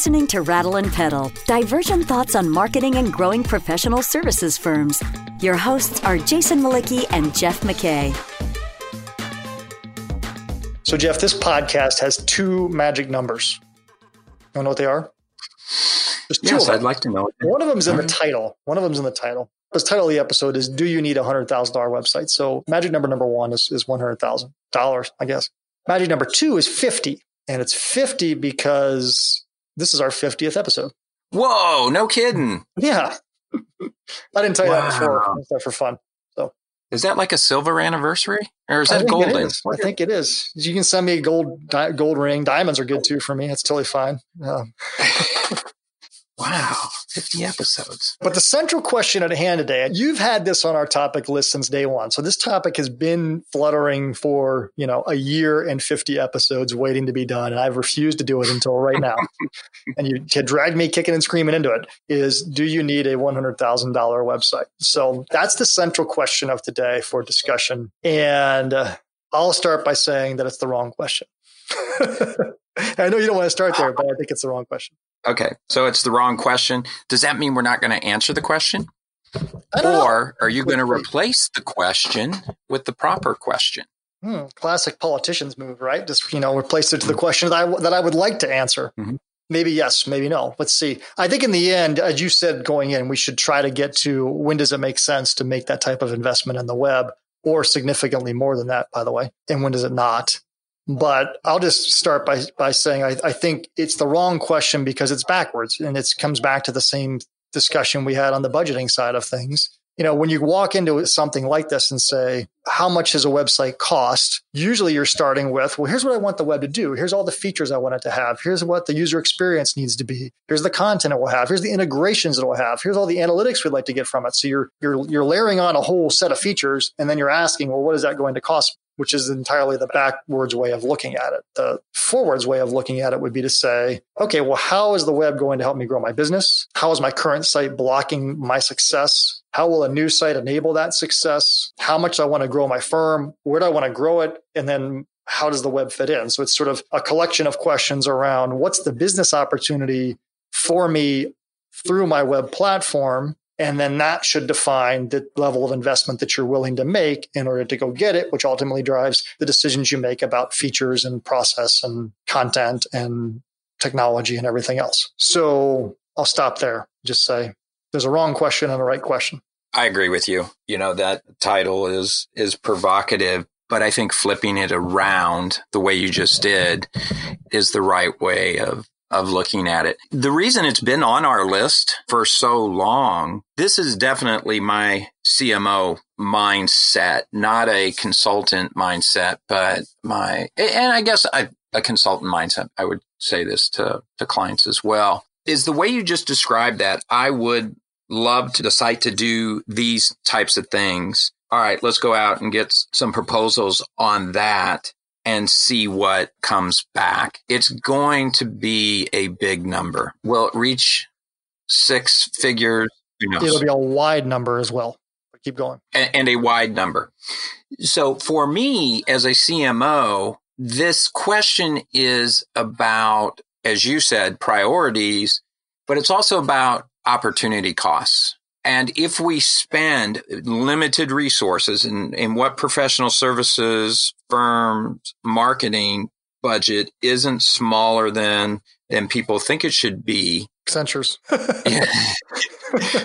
listening to Rattle and Pedal, divergent thoughts on marketing and growing professional services firms. Your hosts are Jason Mlicki and Jeff McKay. So, Jeff, this podcast has two magic numbers. You know what they are? There's two yes, I'd like to know. One of them's in the mm-hmm. title. One of them's in the title. The title of the episode is "Do you need a hundred thousand dollar website?" So, magic number number one is, is one hundred thousand dollars, I guess. Magic number two is fifty, and it's fifty because this is our 50th episode. Whoa, no kidding. Yeah. I didn't tell you wow. that before. That for fun. So is that like a silver anniversary or is that golden? I think it is. You can send me a gold gold ring. Diamonds are good too for me. That's totally fine. Um, Wow, 50 episodes. But the central question at hand today, you've had this on our topic list since day one. So this topic has been fluttering for, you know, a year and 50 episodes waiting to be done. And I've refused to do it until right now. and you, you dragged me kicking and screaming into it is do you need a $100,000 website? So that's the central question of today for discussion. And uh, I'll start by saying that it's the wrong question. I know you don't want to start there, but I think it's the wrong question. Okay. So it's the wrong question. Does that mean we're not going to answer the question? Or are you going to replace the question with the proper question? Hmm, classic politicians move, right? Just, you know, replace it to the question that I, that I would like to answer. Mm-hmm. Maybe yes, maybe no. Let's see. I think in the end, as you said going in, we should try to get to when does it make sense to make that type of investment in the web or significantly more than that, by the way, and when does it not? But I'll just start by by saying I, I think it's the wrong question because it's backwards and it comes back to the same discussion we had on the budgeting side of things. You know, when you walk into something like this and say, how much does a website cost? Usually you're starting with, well, here's what I want the web to do. Here's all the features I want it to have. Here's what the user experience needs to be. Here's the content it will have. Here's the integrations it will have. Here's all the analytics we'd like to get from it. So you're, you're, you're layering on a whole set of features and then you're asking, well, what is that going to cost which is entirely the backwards way of looking at it. The forwards way of looking at it would be to say, okay, well, how is the web going to help me grow my business? How is my current site blocking my success? How will a new site enable that success? How much do I want to grow my firm? Where do I want to grow it? And then how does the web fit in? So it's sort of a collection of questions around what's the business opportunity for me through my web platform and then that should define the level of investment that you're willing to make in order to go get it, which ultimately drives the decisions you make about features and process and content and technology and everything else. So I'll stop there. Just say there's a wrong question and a right question. I agree with you. You know, that title is is provocative, but I think flipping it around the way you just did is the right way of of looking at it. The reason it's been on our list for so long, this is definitely my CMO mindset, not a consultant mindset, but my, and I guess I, a consultant mindset. I would say this to, to clients as well is the way you just described that. I would love to the site to do these types of things. All right, let's go out and get some proposals on that and see what comes back. It's going to be a big number. Will it reach six figures? It'll be a wide number as well. Keep going. And, and a wide number. So for me as a CMO, this question is about, as you said, priorities, but it's also about opportunity costs. And if we spend limited resources in, in what professional services firms marketing budget isn't smaller than than people think it should be. Accenture's.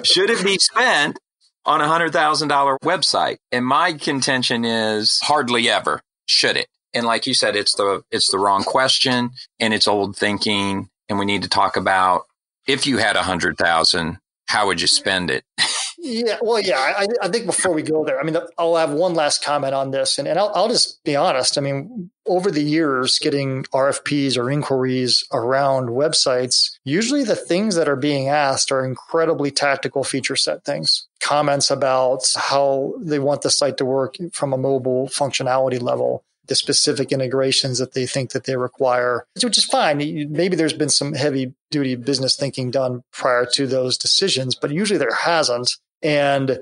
should it be spent on a hundred thousand dollar website? And my contention is hardly ever should it. And like you said, it's the it's the wrong question and it's old thinking. And we need to talk about if you had a hundred thousand, how would you spend it? yeah, well, yeah. I, I, think before we go there, I mean, I'll have one last comment on this, and, and I'll, I'll just be honest. I mean, over the years, getting RFPs or inquiries around websites, usually the things that are being asked are incredibly tactical feature set things. Comments about how they want the site to work from a mobile functionality level the specific integrations that they think that they require, which is fine. Maybe there's been some heavy duty business thinking done prior to those decisions, but usually there hasn't. And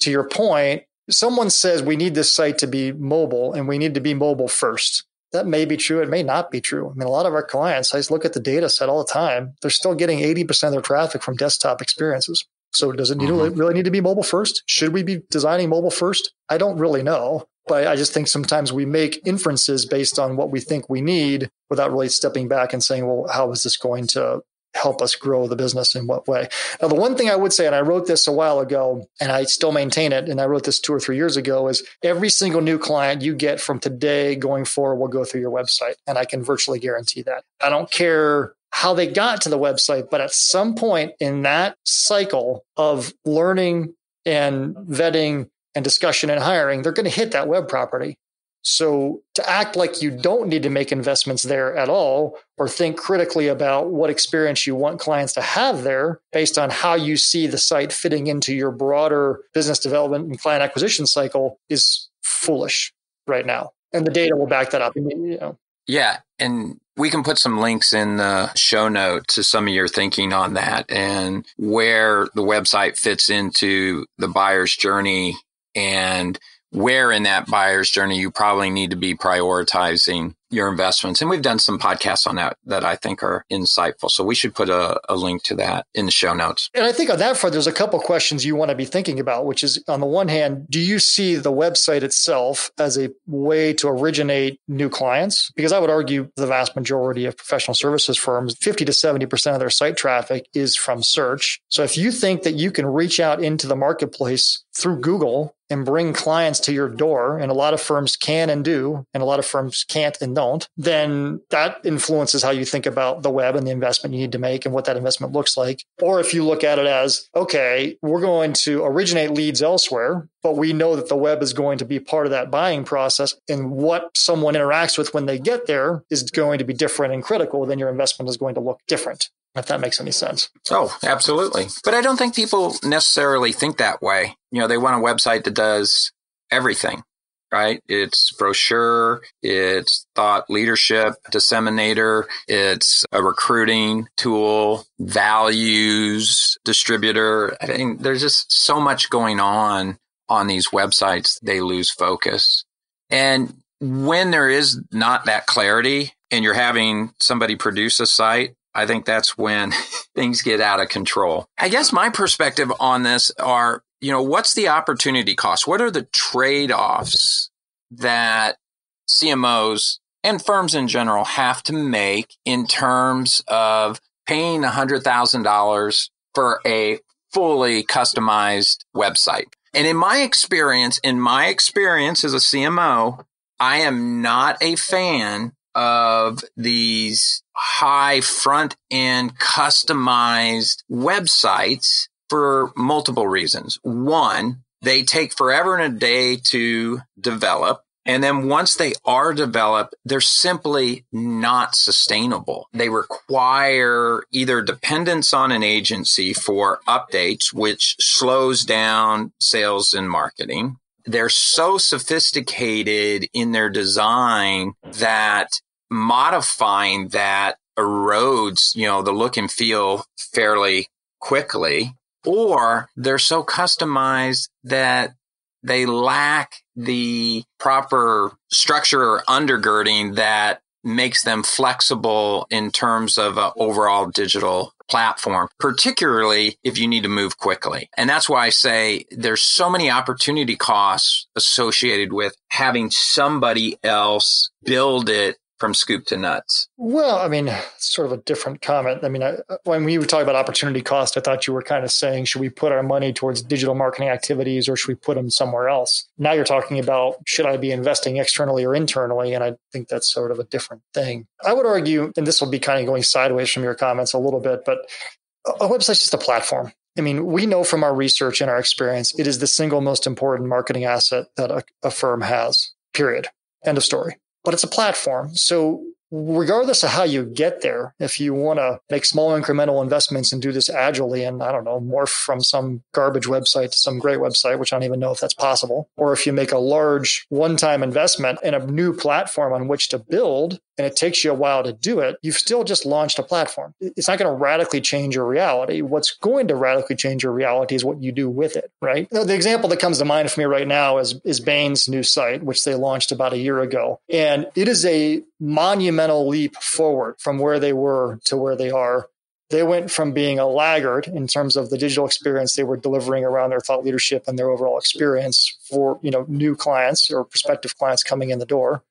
to your point, someone says we need this site to be mobile and we need to be mobile first. that may be true. It may not be true. I mean, a lot of our clients, I look at the data set all the time. They're still getting 80% of their traffic from desktop experiences. So does it need mm-hmm. to really need to be mobile first? Should we be designing mobile first? I don't really know. But I just think sometimes we make inferences based on what we think we need without really stepping back and saying, well, how is this going to help us grow the business in what way? Now, the one thing I would say, and I wrote this a while ago, and I still maintain it, and I wrote this two or three years ago, is every single new client you get from today going forward will go through your website. And I can virtually guarantee that. I don't care how they got to the website, but at some point in that cycle of learning and vetting and discussion and hiring, they're going to hit that web property. So to act like you don't need to make investments there at all, or think critically about what experience you want clients to have there based on how you see the site fitting into your broader business development and client acquisition cycle is foolish right now. And the data will back that up. You know. Yeah. And we can put some links in the show note to some of your thinking on that and where the website fits into the buyer's journey and where in that buyer's journey you probably need to be prioritizing your investments. And we've done some podcasts on that that I think are insightful. So we should put a, a link to that in the show notes. And I think on that front, there's a couple questions you want to be thinking about, which is on the one hand, do you see the website itself as a way to originate new clients? Because I would argue the vast majority of professional services firms, 50 to 70% of their site traffic is from search. So if you think that you can reach out into the marketplace through Google and bring clients to your door, and a lot of firms can and do, and a lot of firms can't and don't, then that influences how you think about the web and the investment you need to make and what that investment looks like. Or if you look at it as, okay, we're going to originate leads elsewhere, but we know that the web is going to be part of that buying process. And what someone interacts with when they get there is going to be different and critical, then your investment is going to look different if that makes any sense. Oh, absolutely. But I don't think people necessarily think that way. You know, they want a website that does everything right? It's brochure, it's thought leadership disseminator, it's a recruiting tool, values distributor. I mean, there's just so much going on on these websites, they lose focus. And when there is not that clarity and you're having somebody produce a site, I think that's when things get out of control. I guess my perspective on this are you know, what's the opportunity cost? What are the trade offs that CMOs and firms in general have to make in terms of paying $100,000 for a fully customized website? And in my experience, in my experience as a CMO, I am not a fan of these high front end customized websites for multiple reasons. One, they take forever and a day to develop. And then once they are developed, they're simply not sustainable. They require either dependence on an agency for updates, which slows down sales and marketing. They're so sophisticated in their design that modifying that erodes, you know, the look and feel fairly quickly or they're so customized that they lack the proper structure or undergirding that makes them flexible in terms of an overall digital platform, particularly if you need to move quickly. And that's why I say there's so many opportunity costs associated with having somebody else build it from scoop to nuts? Well, I mean, sort of a different comment. I mean, I, when we were talking about opportunity cost, I thought you were kind of saying, should we put our money towards digital marketing activities or should we put them somewhere else? Now you're talking about, should I be investing externally or internally? And I think that's sort of a different thing. I would argue, and this will be kind of going sideways from your comments a little bit, but a website's just a platform. I mean, we know from our research and our experience, it is the single most important marketing asset that a, a firm has, period. End of story but it's a platform. So regardless of how you get there, if you want to make small incremental investments and do this agilely and I don't know, morph from some garbage website to some great website, which I don't even know if that's possible, or if you make a large one time investment in a new platform on which to build and it takes you a while to do it, you've still just launched a platform. It's not going to radically change your reality. What's going to radically change your reality is what you do with it, right? The example that comes to mind for me right now is, is Bain's new site, which they launched about a year ago. And it is a monumental leap forward from where they were to where they are they went from being a laggard in terms of the digital experience they were delivering around their thought leadership and their overall experience for you know new clients or prospective clients coming in the door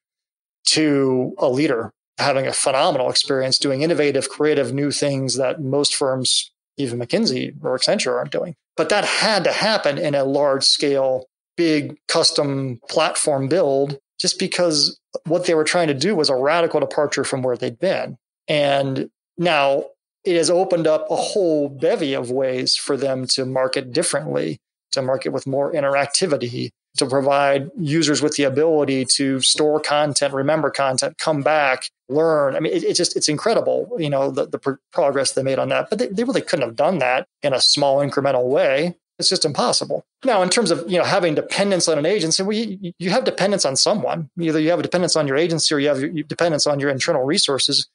to a leader having a phenomenal experience doing innovative creative new things that most firms even mckinsey or accenture aren't doing. But that had to happen in a large scale big custom platform build just because what they were trying to do was a radical departure from where they'd been. And now it has opened up a whole bevy of ways for them to market differently, to market with more interactivity, to provide users with the ability to store content, remember content, come back, learn. I mean, it, it's just, it's incredible, you know, the, the pro- progress they made on that. But they, they really couldn't have done that in a small incremental way. It's just impossible. Now, in terms of you know having dependence on an agency, well, you, you have dependence on someone. Either you have a dependence on your agency or you have dependence on your internal resources.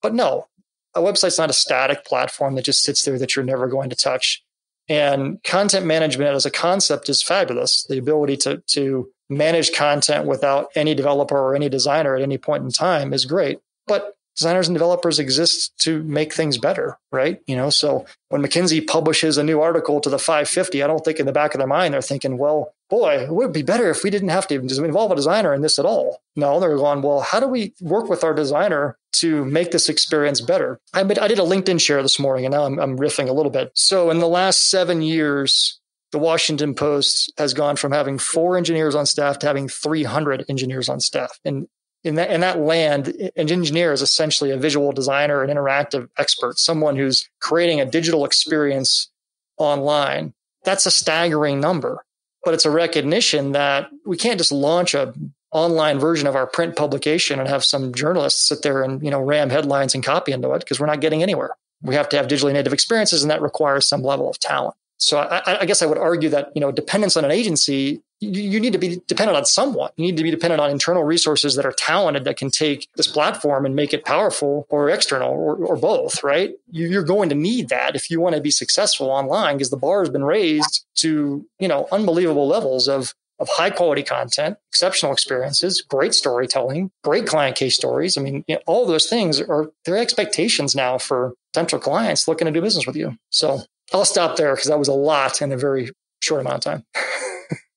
But no, a website's not a static platform that just sits there that you're never going to touch. And content management as a concept is fabulous. The ability to, to manage content without any developer or any designer at any point in time is great. But designers and developers exist to make things better, right? You know, so when McKinsey publishes a new article to the 550, I don't think in the back of their mind they're thinking, well, boy, it would be better if we didn't have to involve a designer in this at all. No, they're going, well, how do we work with our designer to make this experience better? I, I did a LinkedIn share this morning and now I'm, I'm riffing a little bit. So in the last seven years, the Washington Post has gone from having four engineers on staff to having 300 engineers on staff. And in that in that land, an engineer is essentially a visual designer, an interactive expert, someone who's creating a digital experience online. That's a staggering number, but it's a recognition that we can't just launch a online version of our print publication and have some journalists sit there and you know ram headlines and copy into it because we're not getting anywhere. We have to have digitally native experiences, and that requires some level of talent. So I, I, guess I would argue that you know dependence on an agency, you, you, need to be dependent on someone. You need to be dependent on internal resources that are talented that can take this platform and make it powerful, or external, or, or both. Right? You, are going to need that if you want to be successful online, because the bar has been raised to you know unbelievable levels of of high quality content, exceptional experiences, great storytelling, great client case stories. I mean, you know, all those things are their expectations now for potential clients looking to do business with you. So I'll stop there because that was a lot in a very short amount of time.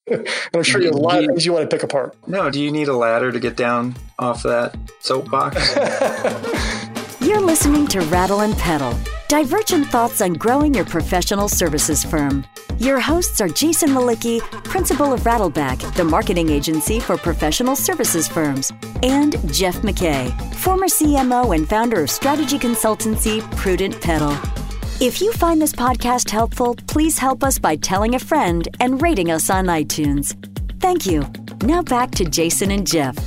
I'm sure you have a lot of things you want to pick apart. No, do you need a ladder to get down off that soapbox? You're listening to Rattle and Pedal, divergent thoughts on growing your professional services firm. Your hosts are Jason Mlicki, principal of Rattleback, the marketing agency for professional services firms, and Jeff McKay, former CMO and founder of strategy consultancy Prudent Pedal. If you find this podcast helpful, please help us by telling a friend and rating us on iTunes. Thank you. Now back to Jason and Jeff.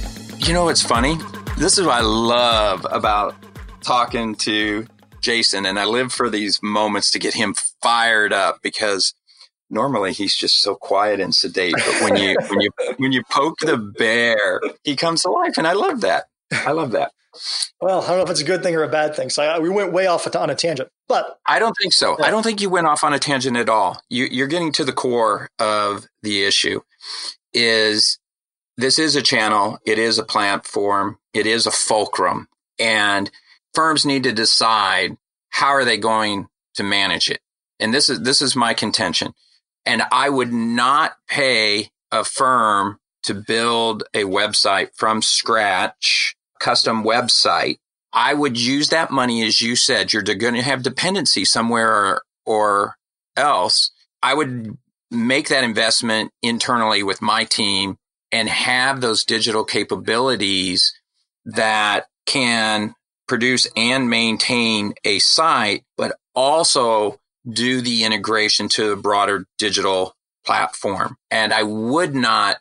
You know what's funny? This is what I love about talking to Jason, and I live for these moments to get him fired up because normally he's just so quiet and sedate. But when you when you when you poke the bear, he comes to life, and I love that. I love that. Well, I don't know if it's a good thing or a bad thing. So I, we went way off on a tangent, but I don't think so. Yeah. I don't think you went off on a tangent at all. You, you're getting to the core of the issue. Is this is a channel? It is a platform. It is a fulcrum, and firms need to decide how are they going to manage it. And this is this is my contention. And I would not pay a firm to build a website from scratch custom website, I would use that money, as you said, you're going to have dependency somewhere or, or else. I would make that investment internally with my team and have those digital capabilities that can produce and maintain a site, but also do the integration to a broader digital platform. And I would not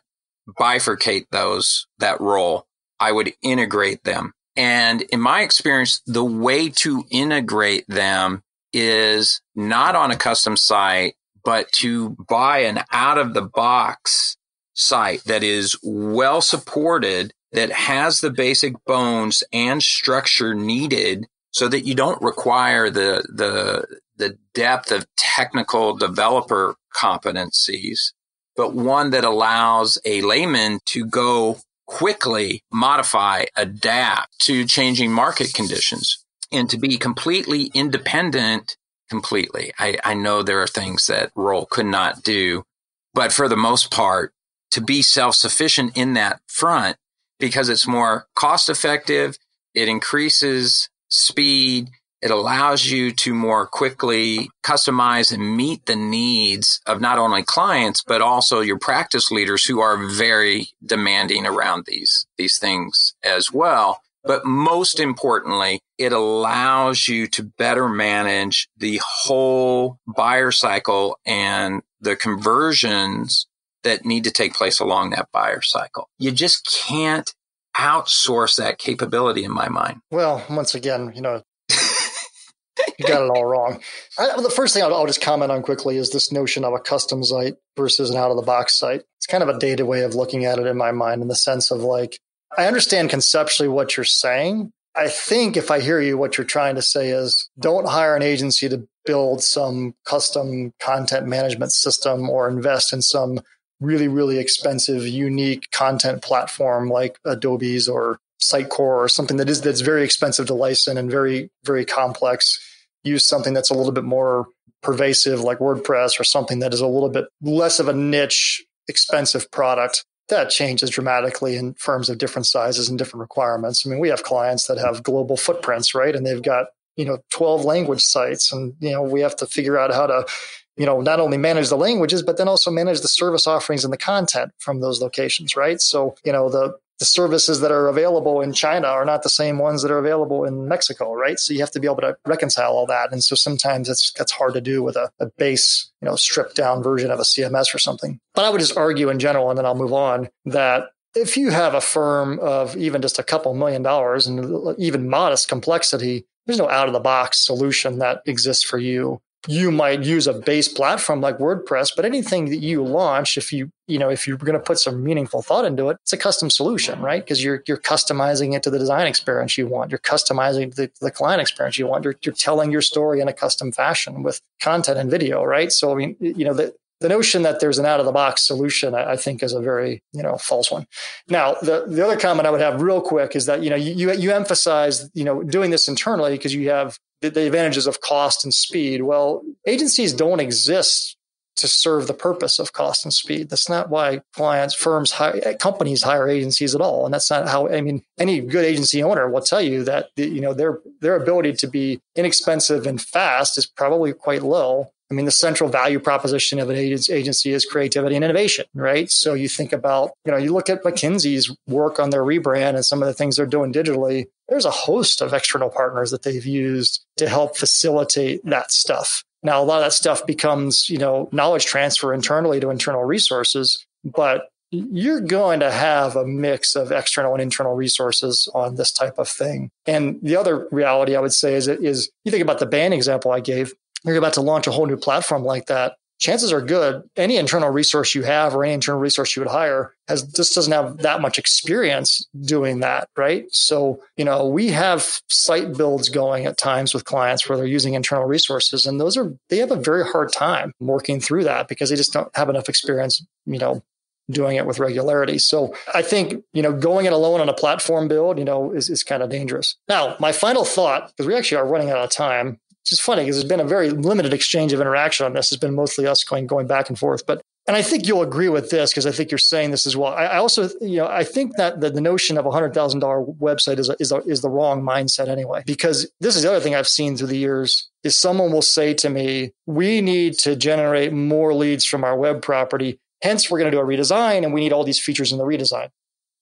bifurcate those, that role. I would integrate them. And in my experience, the way to integrate them is not on a custom site, but to buy an out of the box site that is well supported that has the basic bones and structure needed so that you don't require the, the, the depth of technical developer competencies, but one that allows a layman to go quickly modify, adapt to changing market conditions and to be completely independent completely. I, I know there are things that Roll could not do, but for the most part, to be self-sufficient in that front because it's more cost effective. It increases speed. It allows you to more quickly customize and meet the needs of not only clients, but also your practice leaders who are very demanding around these, these things as well. But most importantly, it allows you to better manage the whole buyer cycle and the conversions that need to take place along that buyer cycle. You just can't outsource that capability in my mind. Well, once again, you know, you got it all wrong. I, the first thing I'll, I'll, just comment on quickly is this notion of a custom site versus an out of the box site. It's kind of a dated way of looking at it in my mind, in the sense of like, I understand conceptually what you're saying. I think if I hear you, what you're trying to say is don't hire an agency to build some custom content management system or invest in some really, really expensive, unique content platform like Adobe's or Sitecore or something that is that's very expensive to license and very, very complex. Use something that's a little bit more pervasive like WordPress or something that is a little bit less of a niche, expensive product that changes dramatically in firms of different sizes and different requirements. I mean, we have clients that have global footprints, right? And they've got, you know, 12 language sites and, you know, we have to figure out how to, you know, not only manage the languages, but then also manage the service offerings and the content from those locations, right? So, you know, the the services that are available in China are not the same ones that are available in Mexico, right? So you have to be able to reconcile all that. And so sometimes it's that's hard to do with a, a base, you know, stripped down version of a CMS or something. But I would just argue in general, and then I'll move on, that if you have a firm of even just a couple million dollars and even modest complexity, there's no out of the box solution that exists for you you might use a base platform like WordPress, but anything that you launch, if you, you know, if you're going to put some meaningful thought into it, it's a custom solution, right? Because you're, you're customizing it to the design experience you want. You're customizing the, the client experience you want. You're, you're telling your story in a custom fashion with content and video, right? So, I mean, you know, the, the notion that there's an out of the box solution, I, I, think, is a very you know false one. Now, the the other comment I would have real quick is that you know you you emphasize you know doing this internally because you have the, the advantages of cost and speed. Well, agencies don't exist to serve the purpose of cost and speed. That's not why clients, firms, hire, companies hire agencies at all. And that's not how, I mean, any good agency owner will tell you that, you know, their, their ability to be inexpensive and fast is probably quite low. I mean, the central value proposition of an agency is creativity and innovation, right? So you think about, you know, you look at McKinsey's work on their rebrand and some of the things they're doing digitally. There's a host of external partners that they've used to help facilitate that stuff. Now, a lot of that stuff becomes, you know, knowledge transfer internally to internal resources, but you're going to have a mix of external and internal resources on this type of thing. And the other reality I would say is, is you think about the Bain example I gave you're about to launch a whole new platform like that, chances are good any internal resource you have or any internal resource you would hire has just doesn't have that much experience doing that right so you know we have site builds going at times with clients where they're using internal resources and those are they have a very hard time working through that because they just don't have enough experience you know doing it with regularity. So I think, you know, going it alone on a platform build, you know, is, is kind of dangerous. Now, my final thought, because we actually are running out of time, which is funny because there's been a very limited exchange of interaction on this. It's been mostly us going going back and forth. But and I think you'll agree with this because I think you're saying this as well. I, I also, you know, I think that the, the notion of a hundred thousand dollar website is a, is a, is the wrong mindset anyway. Because this is the other thing I've seen through the years is someone will say to me, "We need to generate more leads from our web property. Hence, we're going to do a redesign, and we need all these features in the redesign."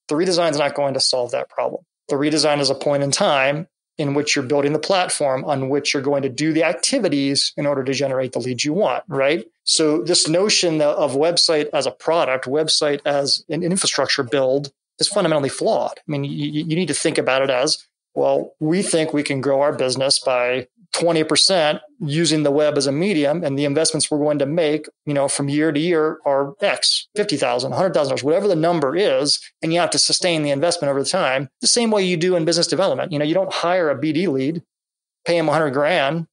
The redesign is not going to solve that problem. The redesign is a point in time in which you're building the platform on which you're going to do the activities in order to generate the leads you want, right? So this notion of website as a product, website as an infrastructure build is fundamentally flawed. I mean, you, you need to think about it as, well, we think we can grow our business by 20% using the web as a medium and the investments we're going to make, you know, from year to year are X, 50,000, $100,000, whatever the number is. And you have to sustain the investment over time the same way you do in business development. You know, you don't hire a BD lead, pay him 100 grand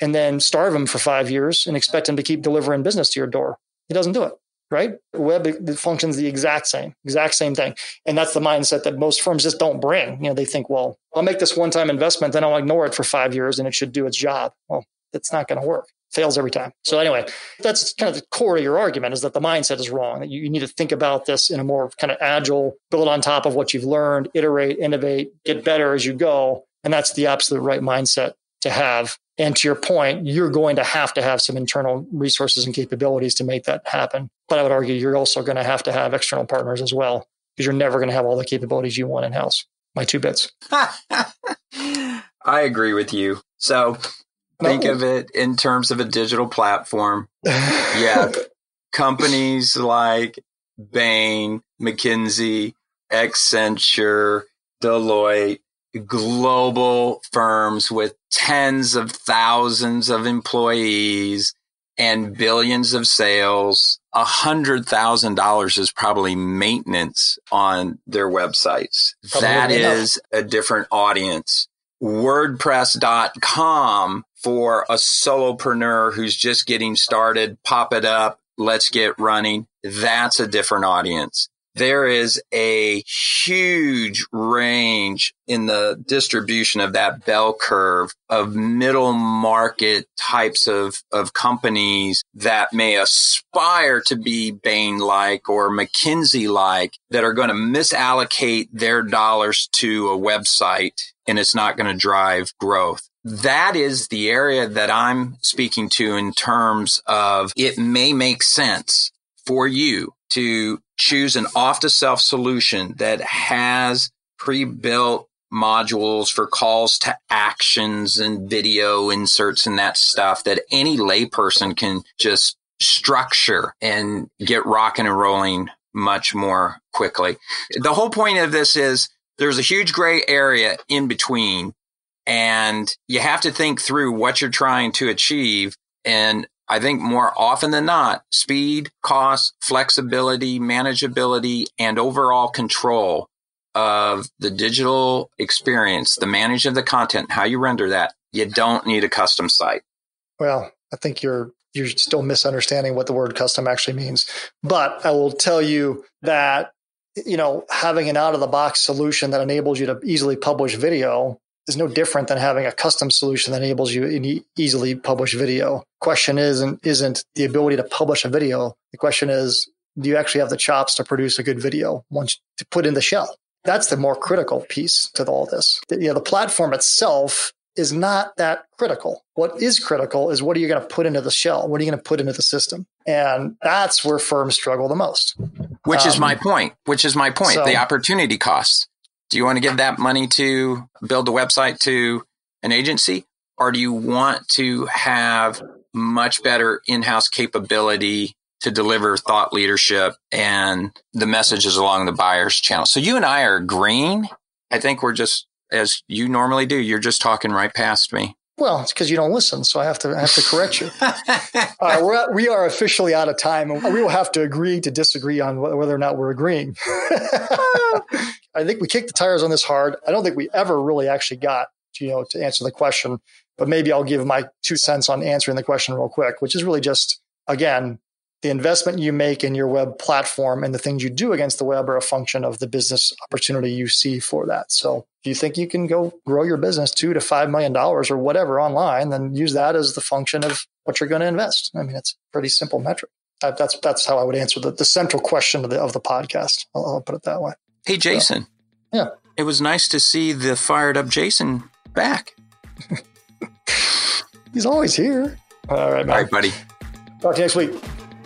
and then starve him for five years and expect him to keep delivering business to your door. He doesn't do it right? Web functions the exact same, exact same thing. And that's the mindset that most firms just don't bring. You know, they think, well, I'll make this one time investment, then I'll ignore it for five years and it should do its job. Well, it's not going to work. Fails every time. So anyway, that's kind of the core of your argument is that the mindset is wrong. That you, you need to think about this in a more kind of agile, build on top of what you've learned, iterate, innovate, get better as you go. And that's the absolute right mindset to have. And to your point, you're going to have to have some internal resources and capabilities to make that happen. But I would argue you're also going to have to have external partners as well, because you're never going to have all the capabilities you want in house. My two bits. I agree with you. So think no. of it in terms of a digital platform. yeah. Companies like Bain, McKinsey, Accenture, Deloitte, global firms with tens of thousands of employees and billions of sales. A hundred thousand dollars is probably maintenance on their websites. Probably that is a different audience. WordPress.com for a solopreneur who's just getting started. Pop it up. Let's get running. That's a different audience there is a huge range in the distribution of that bell curve of middle market types of, of companies that may aspire to be Bain like or McKinsey like that are going to misallocate their dollars to a website and it's not going to drive growth. That is the area that I'm speaking to in terms of it may make sense for you to choose an off the shelf solution that has pre-built modules for calls to actions and video inserts and that stuff that any layperson can just structure and get rocking and rolling much more quickly. The whole point of this is there's a huge gray area in between and you have to think through what you're trying to achieve. And I think more often than not, speed, cost, flexibility, manageability, and overall control of the digital experience, the management of the content, how you render that, you don't need a custom site. Well, I think you're you're still misunderstanding what the word custom actually means. But I will tell you that you know having an out of the box solution that enables you to easily publish video is no different than having a custom solution that enables you to easily publish video. Question isn't isn't the ability to publish a video. The question is, do you actually have the chops to produce a good video once to put in the shell? That's the more critical piece to all this. The, you know, the platform itself is not that critical. What is critical is what are you going to put into the shell? What are you going to put into the system? And that's where firms struggle the most. Which um, is my point. Which is my point. So, the opportunity costs. Do you want to give that money to build a website to an agency? Or do you want to have much better in house capability to deliver thought leadership and the messages along the buyer's channel? So you and I are green. I think we're just, as you normally do, you're just talking right past me. Well, it's because you don't listen, so I have to I have to correct you. All right, uh, we're at, we are officially out of time, and we will have to agree to disagree on whether or not we're agreeing. I think we kicked the tires on this hard. I don't think we ever really actually got you know to answer the question, but maybe I'll give my two cents on answering the question real quick, which is really just again the investment you make in your web platform and the things you do against the web are a function of the business opportunity you see for that. So if you think you can go grow your business two to five million dollars or whatever online, then use that as the function of what you're going to invest. I mean, it's a pretty simple metric. That's that's how I would answer the, the central question of the of the podcast. I'll, I'll put it that way. Hey, Jason. So, yeah. It was nice to see the fired up Jason back. He's always here. All right, man. All right, buddy. Talk to you next week.